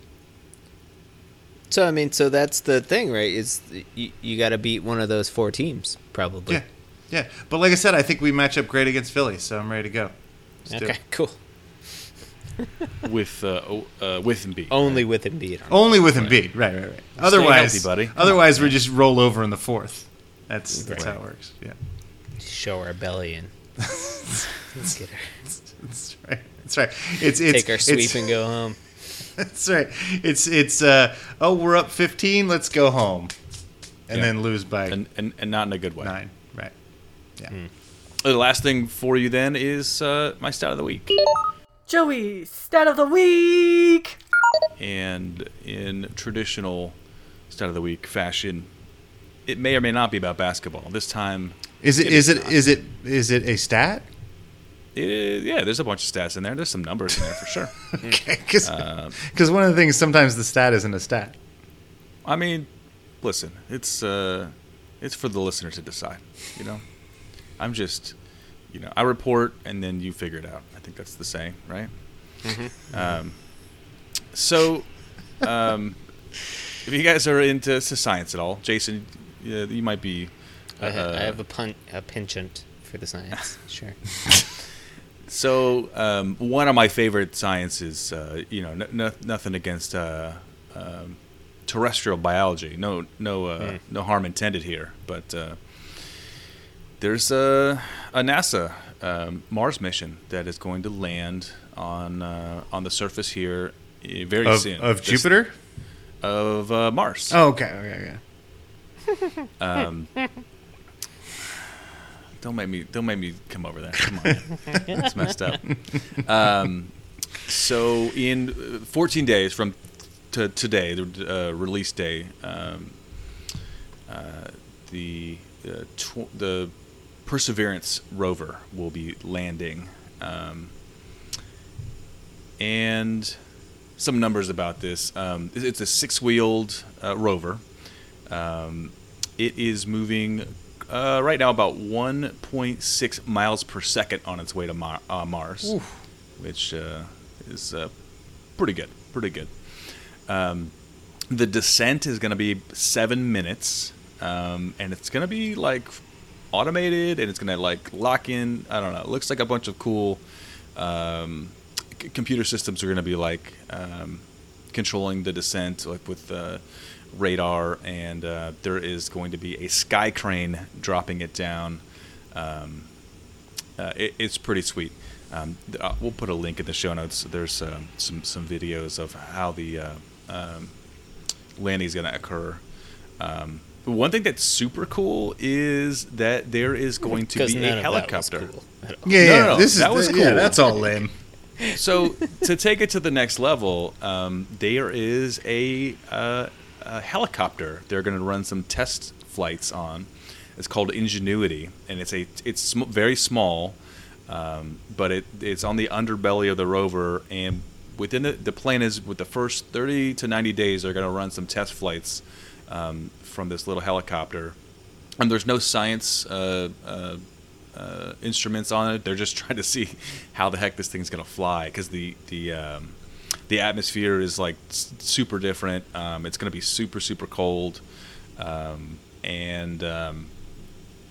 So I mean, so that's the thing, right? Is you, you got to beat one of those four teams, probably. Yeah, yeah. But like I said, I think we match up great against Philly, so I'm ready to go. Let's Okay. Cool. with uh, uh, with Embiid. Only with Embiid. Only with Embiid, right, right, right. Otherwise, healthy, buddy. otherwise we just roll over in the fourth. That's that's Right. how it works. Yeah, Show our belly and get our, that's right. That's right. It's it's take our sweep it's, and go home. That's right. It's it's uh oh we're up 15. Let's go home, and Yeah. then lose by and, and and not in a good way. nine. Right. Yeah. The last thing for you then is uh, my stat of the week. Joey, stat of the week. And in traditional stat of the week fashion, it may or may not be about basketball. This time, Is it It is is it not. is it is it a stat? it is, yeah, there's a bunch of stats in there. There's some numbers in there for sure. Okay, because Uh, one of the things sometimes the stat isn't a stat. I mean, listen, it's uh, it's for the listener to decide. You know, I'm just, you know, I report and then you figure it out. I think that's the saying, right? Hmm. Um, so, um, if you guys are into science at all, Jason, uh, you might be. I, ha- uh, I have a pun a penchant for the science. Sure. So um, one of my favorite sciences, uh, you know, n- n- nothing against uh, um, terrestrial biology. No, no, uh, no harm intended here. But uh, there's a, a NASA um, Mars mission that is going to land on uh, on the surface here eh, very Of, soon. of This- Jupiter? of uh, Mars. Oh, okay, okay, okay. Um, don't make me don't make me come over there. Come on, it's messed up. Um, so in uh, 14 days from to today, the uh, release day, um, uh, the uh, tw- the Perseverance rover will be landing, um, and some numbers about this. Um, it's- it's a six-wheeled uh, rover. Um, it is moving uh, right now about 1.6 miles per second on its way to Mar- uh, Mars, which uh, is uh, pretty good. Pretty good. Um, the descent is going to be seven minutes, um, and it's going to be like automated, and it's going to like lock in. I don't know. It looks like a bunch of cool um, c- computer systems are going to be like um, controlling the descent, like with uh, radar, and uh, there is going to be a sky crane dropping it down. Um, uh, it, it's pretty sweet. Um, th- uh, we'll put a link in the show notes. There's um, some some videos of how the uh, um, landing is going to occur. Um, one thing that's super cool is that there is going to be none a of that was helicopter. cool at all. Yeah, No, yeah. no, no, This is that was yeah, cool. that's all lame. So to take it to the next level, um, there is a, uh, a helicopter. They're going to run some test flights on. It's called Ingenuity, and it's a it's sm- very small, um, but it it's on the underbelly of the rover. And within the the plan is with the first thirty to ninety days, they're going to run some test flights um, from this little helicopter. And there's no science uh, uh, uh, instruments on it. They're just trying to see how the heck this thing's gonna fly because the the um, the atmosphere is like super different. Um, it's gonna be super super cold, um, and um,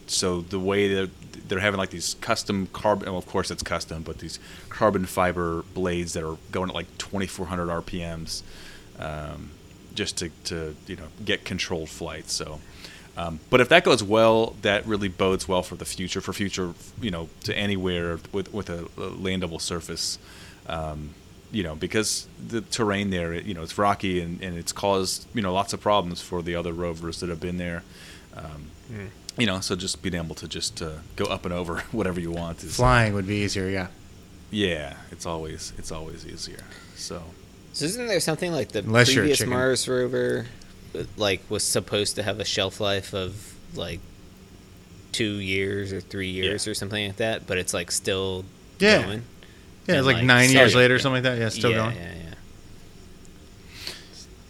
so the way that they're having like these custom carbon, well, of course it's custom, but these carbon fiber blades that are going at like 2,400 RPMs, um, just to, to you know get controlled flights. So, um, but if that goes well, that really bodes well for the future, for future you know to anywhere with with a, a landable surface. Um, you know, because the terrain there, you know, it's rocky and, and it's caused, you know, lots of problems for the other rovers that have been there. Um, You know, so just being able to just uh, go up and over whatever you want is Flying would be easier, yeah. yeah, it's always it's always easier. So So isn't there something like the Unless previous. Mars rover, uh, like was supposed to have a shelf life of like two years or three years or something like that, but it's like still Yeah. going. Yeah, it's like, like, nine years later or something like that. Yeah, still yeah, going. Yeah, yeah.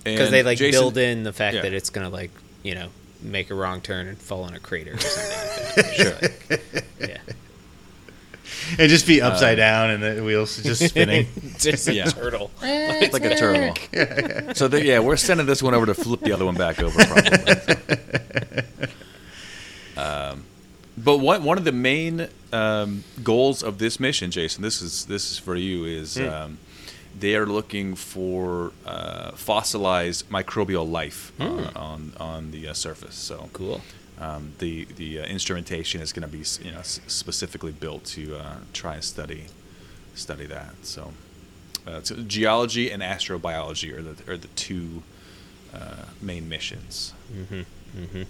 Because they like Jason- build in the fact yeah. that it's gonna like you know make a wrong turn and fall in a crater or something. like that. Like- yeah. And just be upside down and the wheels just spinning. Just a Yeah. turtle. It's like a turtle. So they, yeah, we're sending this one over to flip the other one back over. Probably. um, but one one of the main um, goals of this mission, Jason, this is this is for you, is um, they are looking for uh, fossilized microbial life on, on on the uh, surface. So Cool. um, the the uh, instrumentation is going to be you know s- specifically built to uh, try and study study that. So, uh, so geology and astrobiology are the are the two uh, main missions. Mm-hmm. Mm-hmm.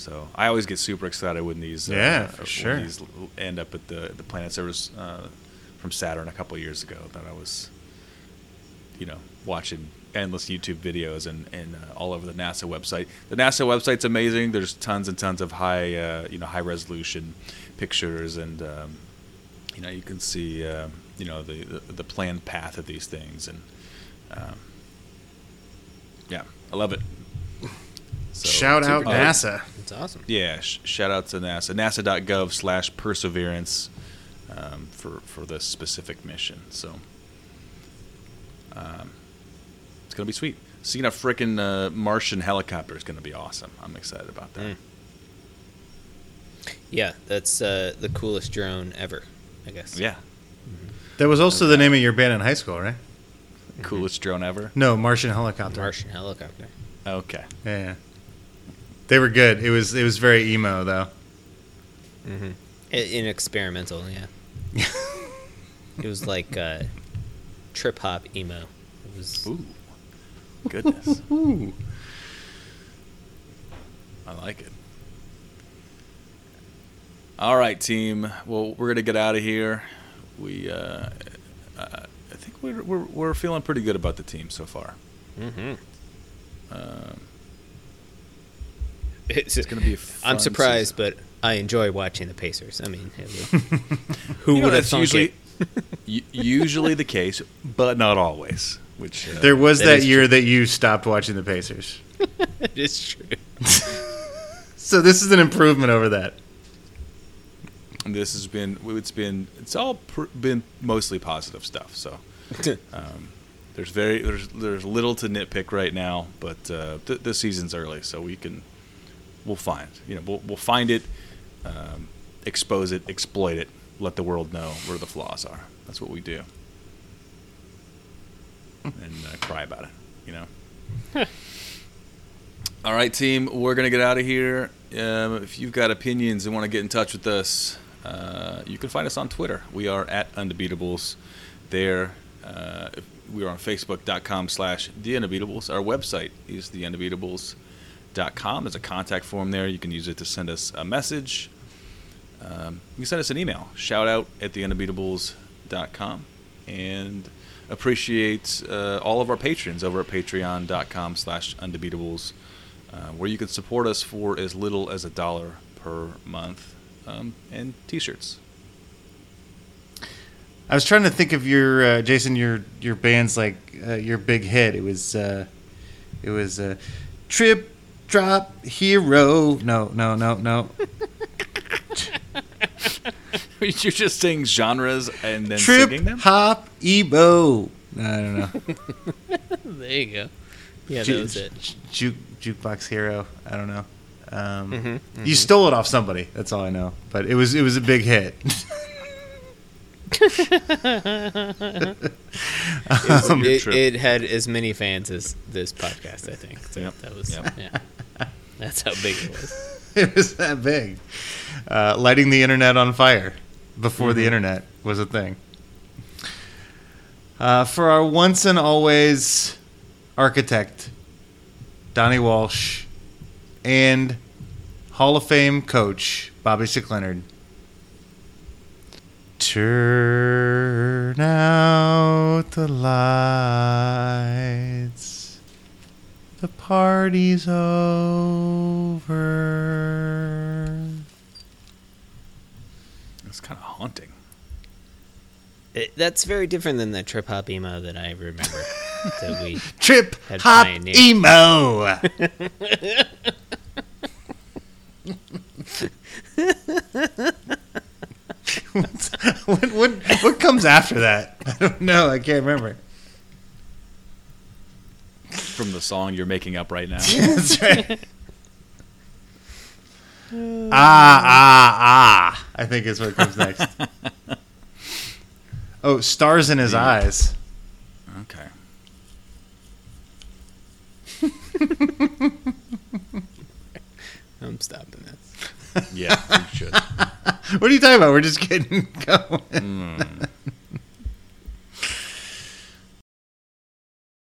So I always get super excited when these uh, Yeah, for sure. these end up at the the planet service uh, from Saturn a couple years ago that I was you know watching endless YouTube videos and and uh, all over the NASA website. The NASA website's amazing. There's tons and tons of high uh, you know high resolution pictures and um, you know you can see uh, you know the, the the planned path of these things and um, yeah, I love it. So, Shout out NASA. It's awesome. yeah, sh- shout out to NASA. NASA.gov slash perseverance um, for, for this specific mission. So um, it's going to be sweet. Seeing a freaking uh, Martian helicopter is going to be awesome. I'm excited about that. Mm. Yeah, that's uh, the coolest drone ever. I guess. Yeah. That was also the name of your band in high school, right? Coolest drone ever. No, Martian Helicopter. Martian helicopter. Okay. Yeah. They were good. It was it was very emo though. Mm-hmm. In experimental, yeah. it was like uh, trip hop emo. It was. Ooh. Goodness. Ooh. I like it. All right, team. Well, we're gonna get out of here. We, uh, uh, I think we're, we're we're feeling pretty good about the team so far. Mm-hmm. Um, It's, it's gonna be. A fun I'm surprised, season. but I enjoy watching the Pacers. I mean, who You know, would have that's thunk usually it? usually the case, but not always. Which uh, There was That that, is year that you stopped watching the Pacers. it's true. So this is an improvement over that. this has been it's been it's all pr- been mostly positive stuff. So um, there's very there's there's little to nitpick right now, but uh, th- the season's early, so we can we'll find you know we'll we'll find it, um, expose it, exploit it, let the world know where the flaws are. That's what we do, and uh, cry about it. You know. All right, team, we're going to get out of here. Um, if you've got opinions and want to get in touch with us, uh, you can find us on Twitter. We are at Undebeatables. There, uh, we are on Facebook.com slash The Undebeatables. Our website is TheUndebeatables.com. There's a contact form there. You can use it to send us a message. Um, you can send us an email, shout out at TheUndebeatables.com. And appreciate uh, all of our patrons over at patreon.com slash undebeatables uh, where you can support us for as little as a dollar per month um, and t-shirts I was trying to think of your uh, Jason, your your band's like uh, your big hit. It was uh, It was a trip drop hero. No, no, no, no. You're just saying genres and then Trip singing them. hop emo. I don't know. There you go. Yeah, Ju- that was it. Juke jukebox hero. I don't know. Um, Mm-hmm, You stole it off somebody. That's all I know. But it was it was a big hit. Um, It, it had as many fans as this podcast, I think. So Yep. that was Yep. yeah. That's how big it was. it was that big. Uh, lighting the internet on fire before Mm-hmm. the internet was a thing. Uh, for our once and always architect, Donnie Walsh, and Hall of Fame coach, Bobby Slick Leonard. Turn out the lights. The party's over. It's kind of haunting. It, that's very different than the trip hop emo that I remember that we Trip Had hop pioneered. emo. What's- what, what what comes after that? I don't know. I can't remember. From the song you're making up right now. That's right. ah ah ah! I think is what comes next. Oh, stars in his eyes. Okay. I'm stopping this. Yeah, you should. What are you talking about? We're just getting going. Hmm.